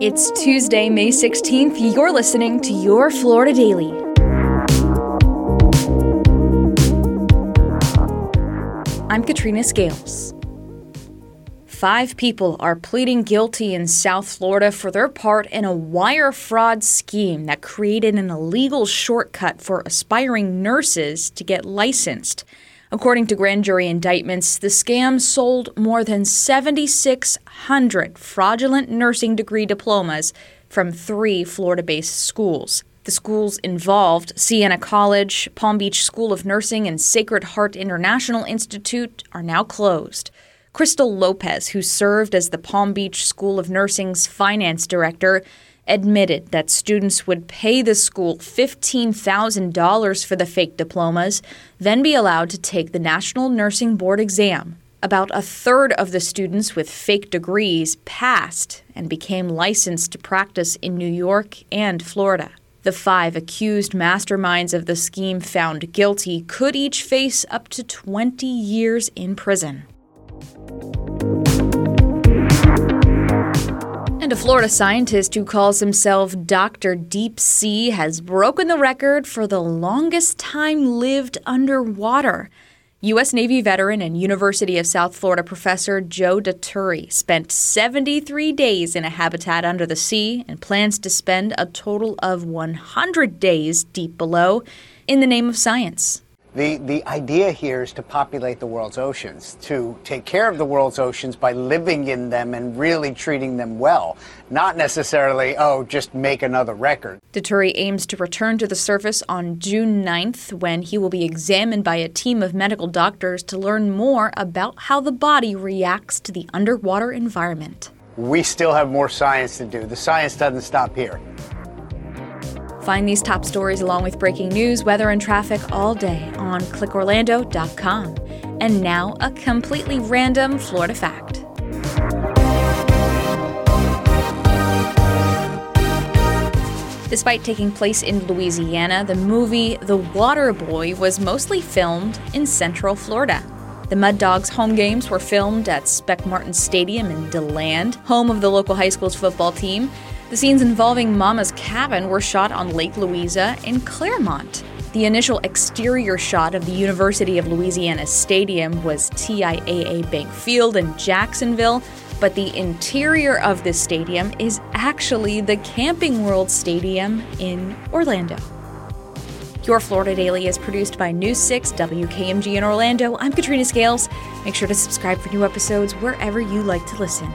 It's Tuesday, May 16th. You're listening to Your Florida Daily. I'm Katrina Scales. Five people are pleading guilty in South Florida for their part in a wire fraud scheme that created an illegal shortcut for aspiring nurses to get licensed. According to grand jury indictments, the scam sold more than 7,600 fraudulent nursing degree diplomas from three Florida based schools. The schools involved, Siena College, Palm Beach School of Nursing, and Sacred Heart International Institute, are now closed. Crystal Lopez, who served as the Palm Beach School of Nursing's finance director, admitted that students would pay the school $15,000 for the fake diplomas, then be allowed to take the National Nursing Board exam. About a third of the students with fake degrees passed and became licensed to practice in New York and Florida. The five accused masterminds of the scheme found guilty could each face up to 20 years in prison. And a Florida scientist who calls himself Dr. Deep Sea has broken the record for the longest time lived underwater. U.S. Navy veteran and University of South Florida professor Joe Dituri spent 73 days in a habitat under the sea and plans to spend a total of 100 days deep below in the name of science. The, the idea here is to populate the world's oceans, to take care of the world's oceans by living in them and really treating them well, not necessarily, oh, just make another record. Dituri aims to return to the surface on June 9th when he will be examined by a team of medical doctors to learn more about how the body reacts to the underwater environment. We still have more science to do. The science doesn't stop here. Find these top stories along with breaking news, weather, and traffic all day on clickorlando.com. And now, a completely random Florida fact. Despite taking place in Louisiana, the movie The Water Boy was mostly filmed in Central Florida. The Mud Dogs home games were filmed at Spec Martin Stadium in DeLand, home of the local high school's football team. The scenes involving Mama's cabin were shot on Lake Louisa in Clermont. The initial exterior shot of the University of Louisiana Stadium was TIAA Bank Field in Jacksonville, but the interior of this stadium is actually the Camping World Stadium in Orlando. Your Florida Daily is produced by News 6 WKMG in Orlando. I'm Katrina Scales. Make sure to subscribe for new episodes wherever you like to listen.